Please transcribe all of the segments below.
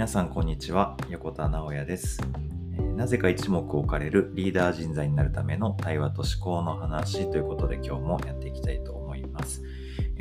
皆さんこんにちは。横田直也です。なぜか一目置かれるリーダー人材になるための対話と思考の話ということで今日もやっていきたいと思います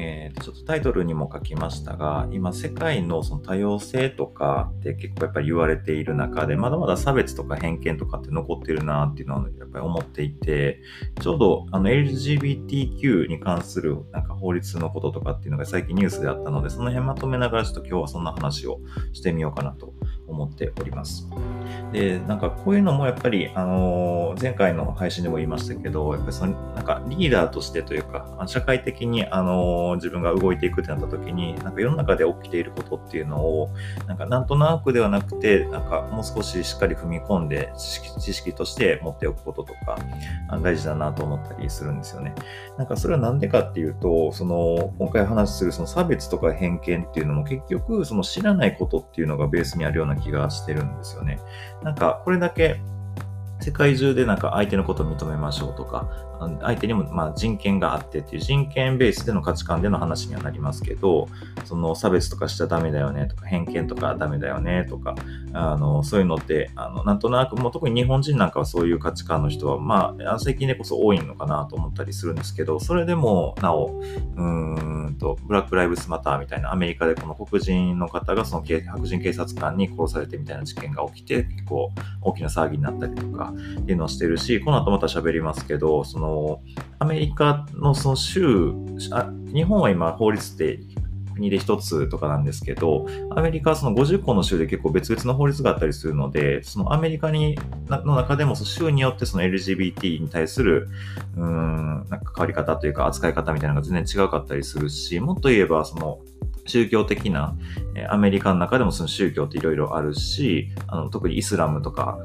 えー、ちょっとタイトルにも書きましたが、今世界のその多様性とかって結構やっぱり言われている中で、まだまだ差別とか偏見とかって残ってるなっていうのはやっぱり思っていて、ちょうどあの LGBTQ に関するなんか法律のこととかっていうのが最近ニュースであったので、その辺まとめながらちょっと今日はそんな話をしてみようかなと思っております。で、なんかこういうのもやっぱり、あのー、前回の配信でも言いましたけど、やっぱりその、なんかリーダーとしてというか、社会的に、あのー、自分が動いていくってなった時に、なんか世の中で起きていることっていうのを、なんかなんとなくではなくて、なんかもう少ししっかり踏み込んで知識知識として持っておくこととか、大事だなと思ったりするんですよね。なんかそれはなんでかっていうと、その、今回話するその差別とか偏見っていうのも結局、その知らないことっていうのがベースにあるような気がしてるんですよね。なんか、これだけ世界中でなんか相手のことを認めましょうとか、相手にもまあ人権があってっていう人権ベースでの価値観での話にはなりますけど、その差別とかしちゃダメだよねとか、偏見とかダメだよねとか、あのそういうのって、あのなんとなく、もう特に日本人なんかはそういう価値観の人は、まあ、最近でこそ多いのかなと思ったりするんですけど、それでもなお、うんと、ブラック・ライブスマターみたいなアメリカでこの黒人の方がその白人警察官に殺されてみたいな事件が起きて、結構大きな騒ぎになったりとかっていうのをしてるし、この後また喋りますけど、その、アメリカのその州、あ日本は今法律って国で1つとかなんですけど、アメリカはその50個の州で結構別々の法律があったりするので、そのアメリカにの中でもその州によってその LGBT に対する、うん、なんか変わり方というか扱い方みたいなのが全然違うかったりするし、もっと言えばその宗教的な、アメリカの中でもその宗教っていろいろあるし、あの特にイスラムとか、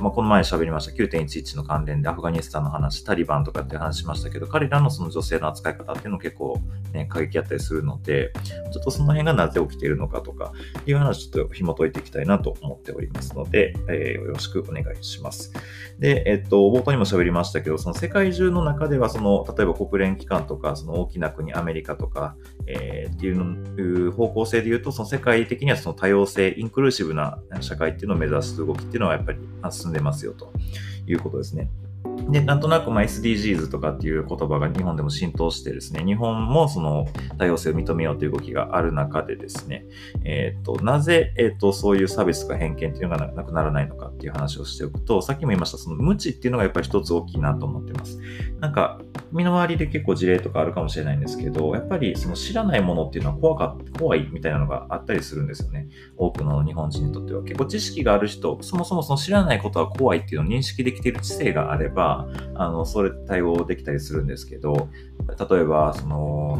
まあ、この前喋りました9.11の関連でアフガニスタンの話、タリバンとかって話しましたけど、彼らのその女性の扱い方っていうの結構ね、過激あったりするので、ちょっとその辺がなぜ起きているのかとかいう話ちょっと紐解いていきたいなと思っておりますので、えー、よろしくお願いします。で、えっと、冒頭にも喋りましたけど、その世界中の中では、その、例えば国連機関とか、その大きな国、アメリカとか、えー、っていう方向性で言うと、その世界的にはその多様性、インクルーシブな社会っていうのを目指す動きっていうのはやっぱり進んでますよということですね。で、なんとなくま SDGs とかっていう言葉が日本でも浸透してですね、日本もその多様性を認めようという動きがある中でですね、えっ、ー、と、なぜ、えっ、ー、と、そういう差別とか偏見っていうのがなくならないのかっていう話をしておくと、さっきも言いました、その無知っていうのがやっぱり一つ大きいなと思ってます。なんか、身の回りで結構事例とかあるかもしれないんですけど、やっぱりその知らないものっていうのは怖か怖いみたいなのがあったりするんですよね。多くの日本人にとっては。結構知識がある人、そもそもその知らないことは怖いっていうのを認識できている知性があれば、あの、それ対応できたりするんですけど、例えば、その、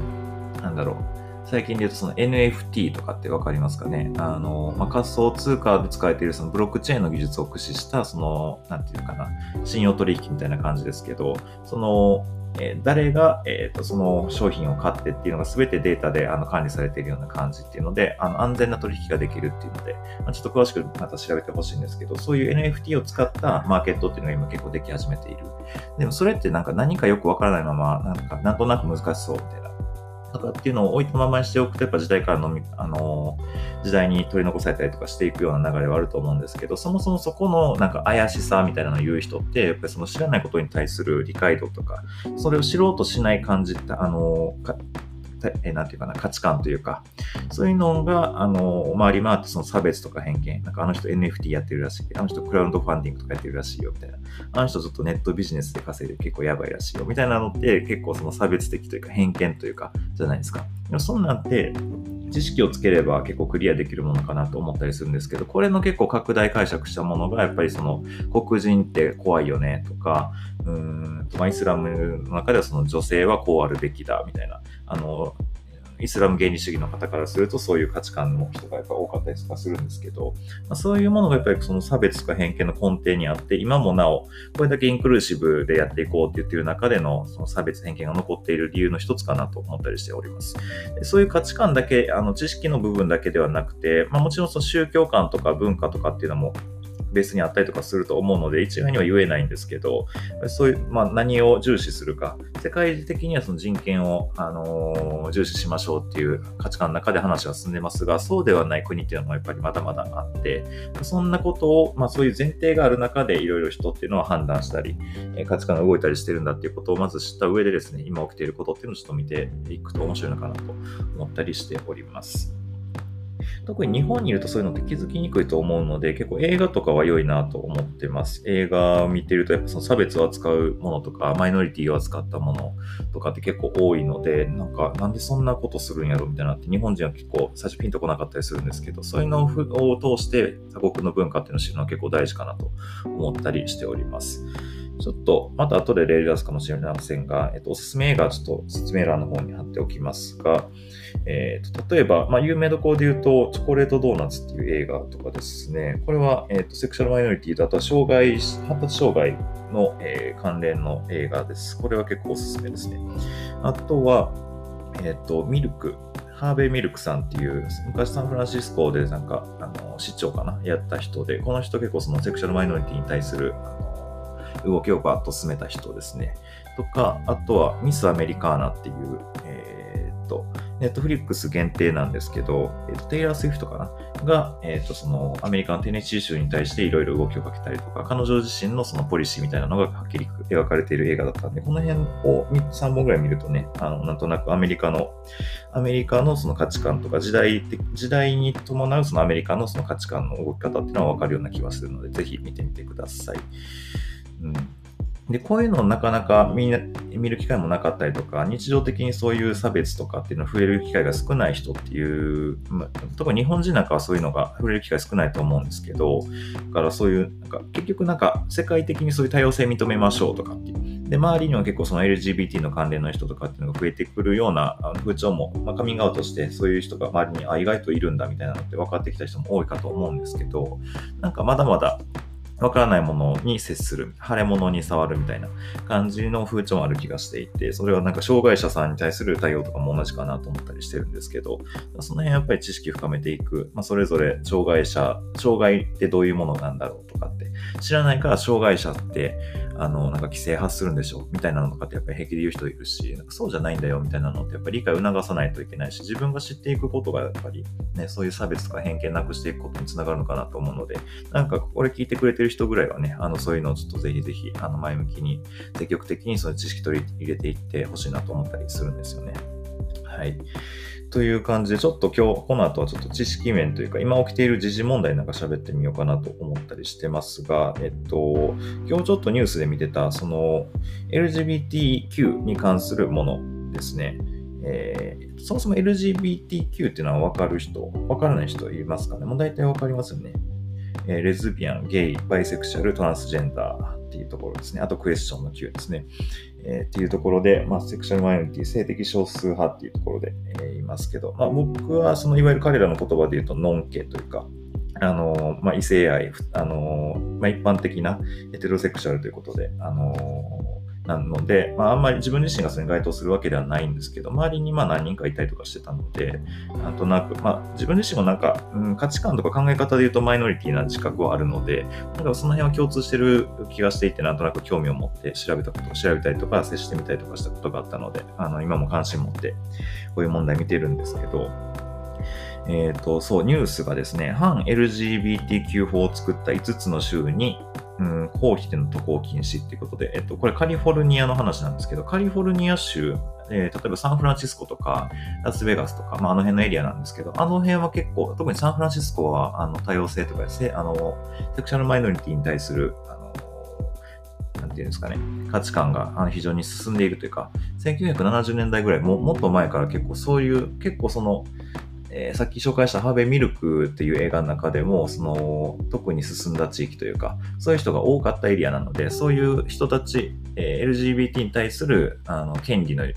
なんだろう。最近で言うとその NFT とかってわかりますかね？あの、まあ、仮想通貨で使えているそのブロックチェーンの技術を駆使した、その、なんていうかな、信用取引みたいな感じですけど、その、え誰が、えーと、その商品を買ってっていうのが全てデータであの管理されているような感じっていうので、あの安全な取引ができるっていうので、まあ、ちょっと詳しくまた調べてほしいんですけど、そういう NFT を使ったマーケットっていうのが今結構でき始めている。でもそれってなんか何かよくわからないまま、なんかなんとなく難しそうみたいな。とかっていうのを置いたままにしておくと、やっぱ時代からのみあの時代に取り残されたりとかしていくような流れはあると思うんですけど、そもそもそこのなんか怪しさみたいなのを言う人って、やっぱりその知らないことに対する理解度とか、それを知ろうとしない感じって、あの、えなんていうかな、価値観というか、そういうのが、あの、回り回ってその差別とか偏見、なんかあの人 NFT やってるらしい、あの人クラウドファンディングとかやってるらしいよ、みたいな。あの人ちょっとネットビジネスで稼いで結構やばいらしいよ、みたいなのって結構その差別的というか偏見というか、じゃないですか。でもそんなんって、知識をつければ結構クリアできるものかなと思ったりするんですけど、これの結構拡大解釈したものが、やっぱりその黒人って怖いよねとか、うーんま、イスラムの中ではその女性はこうあるべきだみたいな、あの、イスラム原理主義の方からするとそういう価値観の人がやっぱ多かったりとかするんですけど、まあ、そういうものがやっぱりその差別とか偏見の根底にあって、今もなお、これだけインクルーシブでやっていこうって言ってる中でのその差別偏見が残っている理由の一つかなと思ったりしております。そういう価値観だけ、あの知識の部分だけではなくて、まあ、もちろんその宗教観とか文化とかっていうのもベースにあったりとかすると思うので、一概には言えないんですけど、そういう、まあ、何を重視するか、世界的にはその人権を、あのー、重視しましょうっていう価値観の中で話は進んでますが、そうではない国っていうのもやっぱりまだまだあって、そんなことを、まあ、そういう前提がある中でいろいろ人っていうのは判断したり、価値観が動いたりしてるんだっていうことをまず知った上でですね、今起きていることっていうのをちょっと見ていくと面白いのかなと思ったりしております。特に日本にいるとそういうのって気づきにくいと思うので、結構映画とかは良いなと思ってます。映画を見てると、やっぱその差別を扱うものとか、マイノリティを扱ったものとかって結構多いので、なんか、なんでそんなことするんやろみたいなって、日本人は結構最初ピンとこなかったりするんですけど、そういうのを通して他国の文化っていうのを知るのは結構大事かなと思ったりしております。ちょっと、また後で例出すかもしれませんが、えっと、おすすめ映画はちょっと説明欄の方に貼っておきますが、えー、と例えば、まあ、有名どころで言うと、チョコレートドーナツっていう映画とかですね、これは、えー、とセクシャルマイノリティと、あとは障害、発達障害の、えー、関連の映画です。これは結構おすすめですね。あとは、えっ、と、ミルク。ハーベイ・ミルクさんっていう、昔サンフランシスコでなんか、あの、市長かな？やった人で、この人結構そのセクシャルマイノリティに対する、動きをバッと進めた人ですね。とか、あとはミス・アメリカーナっていう、えー、っと、ネットフリックス限定なんですけど、えー、とテイラー・スウィフトかな？が、えー、とそのアメリカのテネシー州に対していろいろ動きをかけたりとか、彼女自身のそのポリシーみたいなのがはっきり描かれている映画だったんで、この辺を3本ぐらい見るとね、あのなんとなくアメリカの、アメリカのその価値観とか時代時代に伴うそのアメリカのその価値観の動き方っていうのはわかるような気がするので、ぜひ見てみてください。うんで、こういうのをなかなかみんな見る機会もなかったりとか、日常的にそういう差別とかっていうのを触れる機会が少ない人っていう、ま、特に日本人なんかはそういうのが触れる機会少ないと思うんですけど、だからそういう、なんか結局なんか世界的にそういう多様性認めましょうとかっていう。で、周りには結構その LGBT の関連の人とかっていうのが増えてくるような風潮も、まあ、カミングアウトしてそういう人が周りにあ意外といるんだみたいなのって分かってきた人も多いかと思うんですけど、なんかまだまだわからないものに接する、腫れ物に触るみたいな感じの風潮もある気がしていて、それはなんか障害者さんに対する対応とかも同じかなと思ったりしてるんですけど、その辺やっぱり知識深めていく、まあ、それぞれ障害者、障害ってどういうものなんだろうとかって、知らないから障害者って、あの、なんか規制発するんでしょみたいなのとかってやっぱり平気で言う人いるし、なんかそうじゃないんだよみたいなのってやっぱり理解を促さないといけないし、自分が知っていくことがやっぱりね、そういう差別とか偏見なくしていくことにつながるのかなと思うので、なんかこれ聞いてくれてる人ぐらいはね、あの、そういうのをちょっとぜひぜひ、あの、前向きに、積極的にその知識取り入れていってほしいなと思ったりするんですよね。はい。という感じで、ちょっと今日、この後はちょっと知識面というか、今起きている時事問題なんか喋ってみようかなと思ったりしてますが、えっと、今日ちょっとニュースで見てた、その、LGBTQ に関するものですね。えー、そもそも LGBTQ っていうのは分かる人、分からない人いますかね？もう大体分かりますよね。えー、レズビアン、ゲイ、バイセクシャル、トランスジェンダーっていうところですね。あとクエスチョンの Q ですね。えー、っていうところで、まあ、セクシャルマイノリティ、性的少数派っていうところで、えー、いますけど、まあ、僕はそのいわゆる彼らの言葉で言うと、ノンケというか、あのまあ、異性愛、あのまあ、一般的なヘテロセクシャルということで、あのなので、まあ、あんまり自分自身がそれに該当するわけではないんですけど、周りにまあ何人かいたりとかしてたので、なんとなく、まあ、自分自身もなんか、うん、価値観とか考え方で言うとマイノリティな自覚はあるので、なんかその辺は共通してる気がしていて、なんとなく興味を持って調べたこと調べたりとか、接してみたりとかしたことがあったので、あの今も関心持ってこういう問題見てるんですけど、えっ、ー、と、そう、ニュースがですね、反 LGBTQ 法を作った5つの州にうん、公費での渡航禁止っていうことで、えっと、これカリフォルニアの話なんですけど、カリフォルニア州、えー、例えばサンフランシスコとか、ラスベガスとか、まあ、あの辺のエリアなんですけど、あの辺は結構、特にサンフランシスコは、あの、多様性とかですね、あの、セクシャルマイノリティに対する、あの、なんていうんですかね、価値観が非常に進んでいるというか、1970年代ぐらいも、もっと前から結構そういう、結構その、えー、さっき紹介したハーベイ・ミルクっていう映画の中でも、その、特に進んだ地域というか、そういう人が多かったエリアなので、そういう人たち、えー、LGBT に対する、あの、権利の、うん、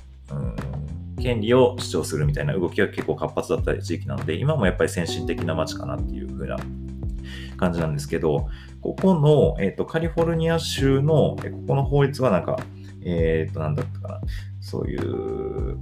権利を主張するみたいな動きが結構活発だった地域なので、今もやっぱり先進的な街かなっていう風な感じなんですけど、ここの、えっ、ー、と、カリフォルニア州の、ここの法律はなんか、えっ、ー、と、なんだったかな、そういう、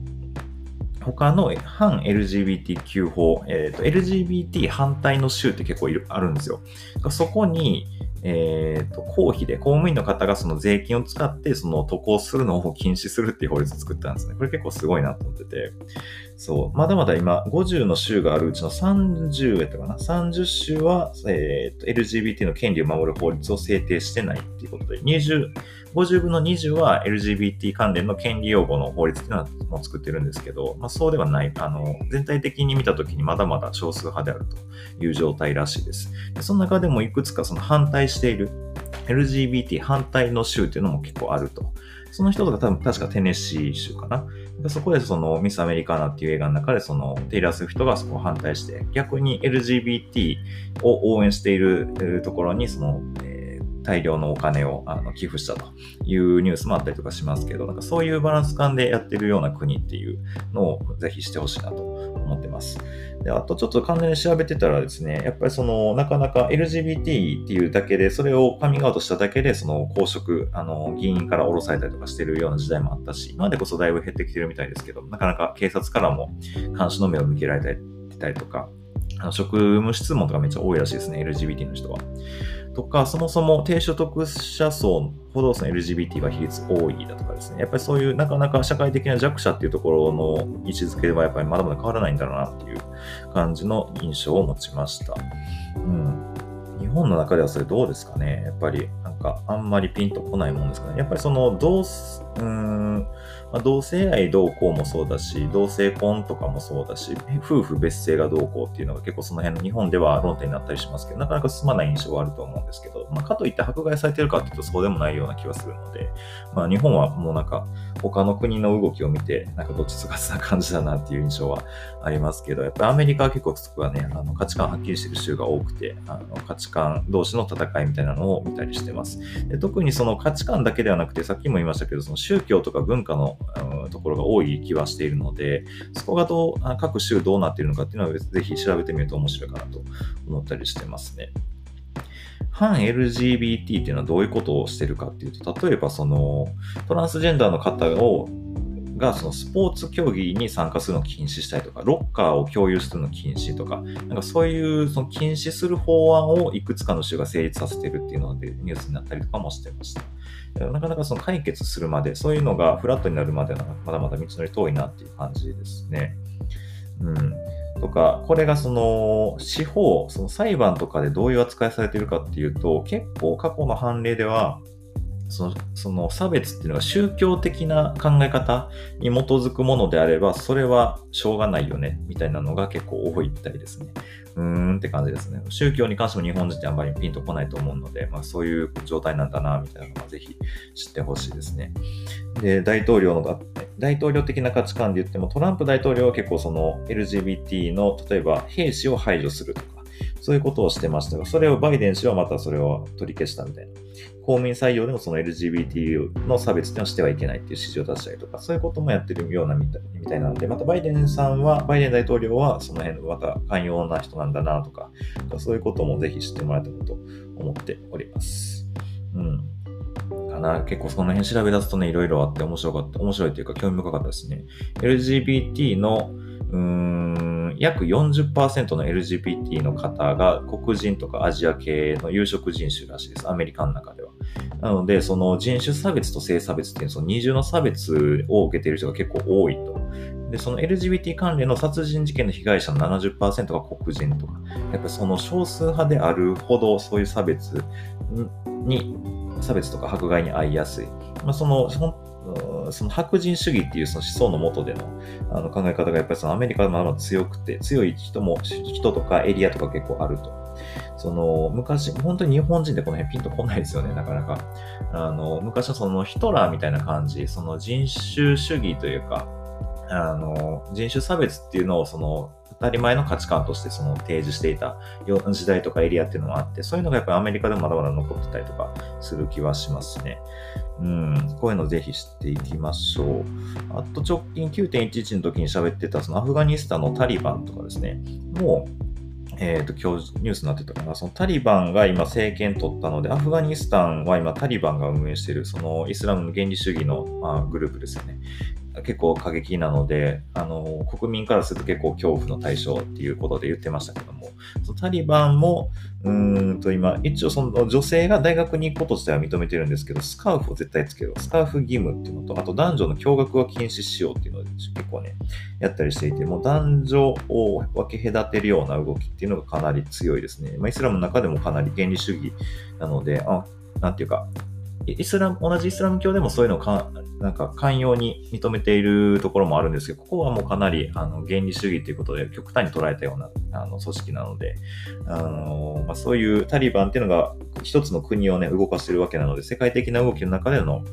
他の反 LGBTQ 法、えーと、LGBT 反対の州って結構あるんですよ。そこに、えっ、と、公費で、公務員の方がその税金を使って、その渡航するのを禁止するっていう法律を作ったんですね。これ結構すごいなと思ってて。そう。まだまだ今、50の州があるうちの30やったかな ?30 州は、えっ、と、LGBT の権利を守る法律を制定してないっていうことで、20、50分の20は LGBT 関連の権利擁護の法律っていうのも作ってるんですけど、まあ、そうではない。あの、全体的に見たときにまだまだ少数派であるという状態らしいです。でその中でもいくつかその反対している LGBT 反対の州っていうのも結構あると。その人とか多分確かテネシー州かな。でそこでそのミス・アメリカーナっていう映画の中でそのテイラー・スウィフトがそこを反対して逆に LGBT を応援しているところにその、え大量のお金をあの寄付したというニュースもあったりとかしますけど、なんかそういうバランス感でやってるような国っていうのをぜひしてほしいなと思ってます。で、あとちょっと関連で調べてたらですね、やっぱりその、なかなか LGBT っていうだけで、それをカミングアウトしただけで、その公職、あの、議員から降ろされたりとかしてるような時代もあったし、今でこそだいぶ減ってきてるみたいですけど、なかなか警察からも監視の目を向けられたりとか、あの職務質問とかめっちゃ多いらしいですね、LGBT の人は。とか、そもそも低所得者層ほどその LGBT が比率多いだとかですね、やっぱりそういうなかなか社会的な弱者っていうところの位置づけではやっぱりまだまだ変わらないんだろうなっていう感じの印象を持ちました。うん。日本の中ではそれどうですかねやっぱりなんかあんまりピンとこないもんですかね。やっぱりその同、うーん、まあ、同性愛同行もそうだし、同性婚とかもそうだし、夫婦別姓がどうこうっていうのが結構その辺の日本では論点になったりしますけど、なかなか進まない印象はあると思うんですけど、まあ、かといって迫害されてるかっていうとそうでもないような気はするので、まあ、日本はもうなんか他の国の動きを見て、なんかどっちつかずな感じだなっていう印象はありますけど、やっぱりアメリカは結構そこはね、あの価値観はっきりしてる州が多くて、あの価値観同士の戦いみたいなのを見たりしてます。で特にその価値観だけではなくて、さっきも言いましたけど、その宗教とか文化の、うん、ところが多い気はしているので、そこがどう、各州どうなっているのかっていうのはぜひ調べてみると面白いかなと思ったりしてますね。反 LGBT っていうのはどういうことをしてるかっていうと、例えばそのトランスジェンダーの方をがそのスポーツ競技に参加するのを禁止したりとか、ロッカーを共有するの禁止とか、なんかそういうその禁止する法案をいくつかの州が成立させてるっていうのでニュースになったりとかもしてました。なかなかその解決するまで、そういうのがフラットになるまではまだまだ道のり遠いなっていう感じですね。うん。とか、これがその司法、その裁判とかでどういう扱いされているかっていうと、結構過去の判例では、そのその差別っていうのが宗教的な考え方に基づくものであれば、それはしょうがないよね、みたいなのが結構多いみたいですね。うーんって感じですね。宗教に関しても日本人ってあんまりピンとこないと思うので、まあ、そういう状態なんだな、みたいなのはぜひ知ってほしいですね。で、大統領の、大統領的な価値観で言っても、トランプ大統領は結構その LGBT の、例えば兵士を排除するとか、そういうことをしてましたが、それをバイデン氏はまたそれを取り消したみたいな。公務員採用でもその LGBT の差別っていうのはしてはいけないっていう指示を出したりとか、そういうこともやってるようなみたいみたいなので、またバイデンさんは、バイデン大統領はその辺また寛容な人なんだなとか、そういうこともぜひ知ってもらえたらと思っております。うん。かな。結構その辺調べ出すとね、いろいろあって面白かった、面白いというか興味深かったですね。LGBT の、うーん、約40%の LGBT の方が黒人とかアジア系の有色人種らしいです。アメリカの中では。なので、その人種差別と性差別っていうその二重の差別を受けている人が結構多いと。で、その LGBT 関連の殺人事件の被害者の70%が黒人とか、やっぱその少数派であるほどそういう差別に、差別とか迫害に遭いやすい。まあ、その、その白人主義っていうその思想のもとでのあの考え方がやっぱりそのアメリカのまだまだ強くて、強い人も、人とかエリアとか結構あると。その昔、本当に日本人でこの辺ピンとこないですよね、なかなか。あの昔はそのヒトラーみたいな感じ、その人種主義というか、あの人種差別っていうのをその当たり前の価値観としてその提示していた時代とかエリアっていうのがあって、そういうのがやっぱりアメリカでもまだまだ残ってたりとかする気はしますね。うん、こういうのぜひ知っていきましょう。あと直近9.11の時に喋ってたそのアフガニスタンのタリバンとかですね、もうえっ、ー、と、今日ニュースになってたかな、そのタリバンが今政権取ったので、アフガニスタンは今タリバンが運営している、そのイスラムの原理主義の、まあ、グループですよね。結構過激なので、あの、国民からすると結構恐怖の対象っていうことで言ってましたけども、そのタリバンも、うーんと今、一応その女性が大学に行くこと自体は認めてるんですけど、スカーフを絶対つけろ。スカーフ義務っていうのと、あと男女の共学は禁止しようっていうので結構ね、やったりしていて、もう男女を分け隔てるような動きっていうのがかなり強いですね。まあ、イスラムの中でもかなり原理主義なので、あなんていうか、イスラム、同じイスラム教でもそういうのをか、なんか寛容に認めているところもあるんですけど、ここはもうかなりあの原理主義ということで極端に捉えたようなあの組織なので、あのまあ、そういうタリバンっていうのが一つの国をね、動かしてるわけなので、世界的な動きの中での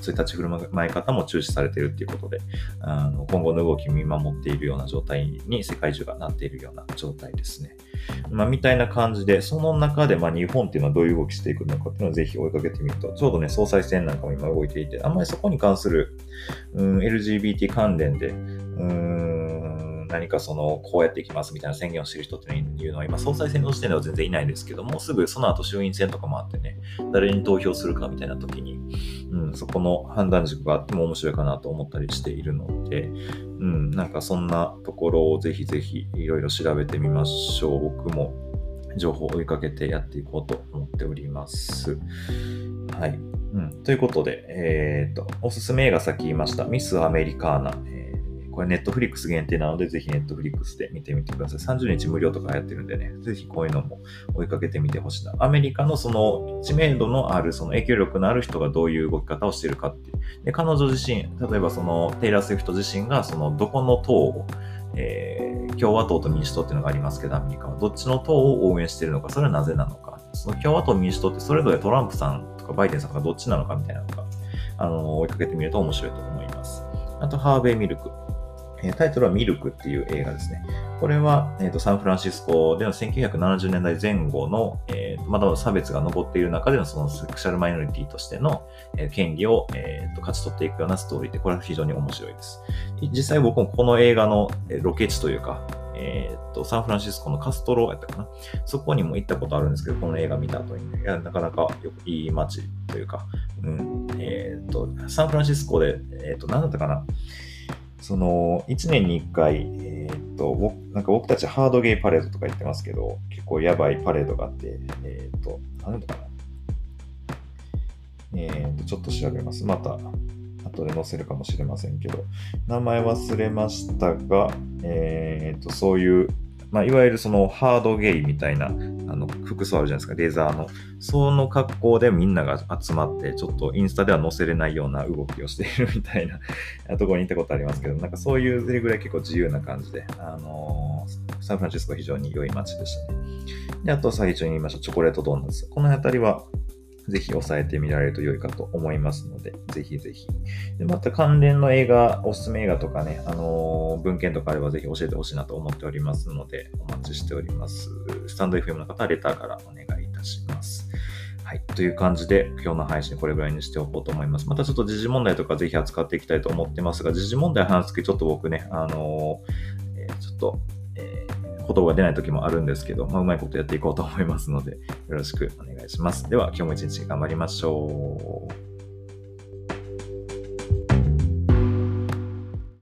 そういう立ち振る舞い方も注視されているということで、あの今後の動きを見守っているような状態に世界中がなっているような状態ですね。まあ、みたいな感じで、その中で、ま、日本っていうのはどういう動きしていくのかっていうのをぜひ追いかけてみると、ちょうどね、総裁選なんかも今動いていて、あんまりそこに関する、うん、LGBT 関連で、うん何かその、こうやっていきますみたいな宣言をしている人っていうのは、今、総裁選の時点では全然いないんですけども、すぐその後衆院選とかもあってね、誰に投票するかみたいな時に、うん、そこの判断軸があっても面白いかなと思ったりしているので、うん、なんかそんなところをぜひぜひいろいろ調べてみましょう。僕も情報を追いかけてやっていこうと思っております。はい。うん、ということで、えっ、ー、と、おすすめ映画さっき言いました。ミス・アメリカーナ。これネットフリックス限定なので、ぜひネットフリックスで見てみてください。30日無料とかやってるんでね、ぜひこういうのも追いかけてみてほしいな。アメリカのその知名度のある、その影響力のある人がどういう動き方をしてるかっていう。で、彼女自身、例えばそのテイラー・スウィフト自身が、そのどこの党を、えー、共和党と民主党っていうのがありますけど、アメリカはどっちの党を応援してるのか、それはなぜなのか。その共和党、民主党ってそれぞれトランプさんとかバイデンさんがどっちなのかみたいなのが、あの、追いかけてみると面白いと思います。あと、ハーベイ・ミルク。タイトルはミルクっていう映画ですね。これは、えーと、サンフランシスコでの1970年代前後の、えー、まだ差別が残っている中でのそのセクシャルマイノリティとしての、えー、権利を、えーと、勝ち取っていくようなストーリーで、これは非常に面白いです。実際僕もこの映画のロケ地というか、えっ、と、サンフランシスコのカストロやったかな。そこにも行ったことあるんですけど、この映画見た後に、ね、いやなかなかよくいい街というか、うん、えっ、と、サンフランシスコで、えっ、と、何だったかな。その、1年に1回、えー、っと、なんか僕たちハードゲイパレードとか言ってますけど、結構やばいパレードがあって、えー、っと、何だかな。えー、っと、ちょっと調べます。また、後で載せるかもしれませんけど、名前忘れましたが、えっと、そういうまあ、いわゆるそのハードゲイみたいなあの服装あるじゃないですか、レザーの。その格好でみんなが集まって、ちょっとインスタでは載せれないような動きをしているみたいな ところに行ったことありますけど、なんかそういうゼリぐらい結構自由な感じで、あのー、サンフランシスコ非常に良い街でしたね。で、あと最初に言いましたチョコレートドーナツ。この辺りはぜひ押さえてみられると良いかと思いますので、ぜひぜひ。でまた関連の映画、おすすめ映画とかね、あのー、文献とかあればぜひ教えてほしいなと思っておりますので、お待ちしております。スタンド FM の方はレターからお願いいたします。はい。という感じで、今日の配信これぐらいにしておこうと思います。またちょっと時事問題とかぜひ扱っていきたいと思ってますが、時事問題話すときちょっと僕ね、あのー、えー、ちょっと、言葉が出ない時もあるんですけど、まあ、うまいことやっていこうと思いますので、よろしくお願いします。では、今日も一日頑張りましょう。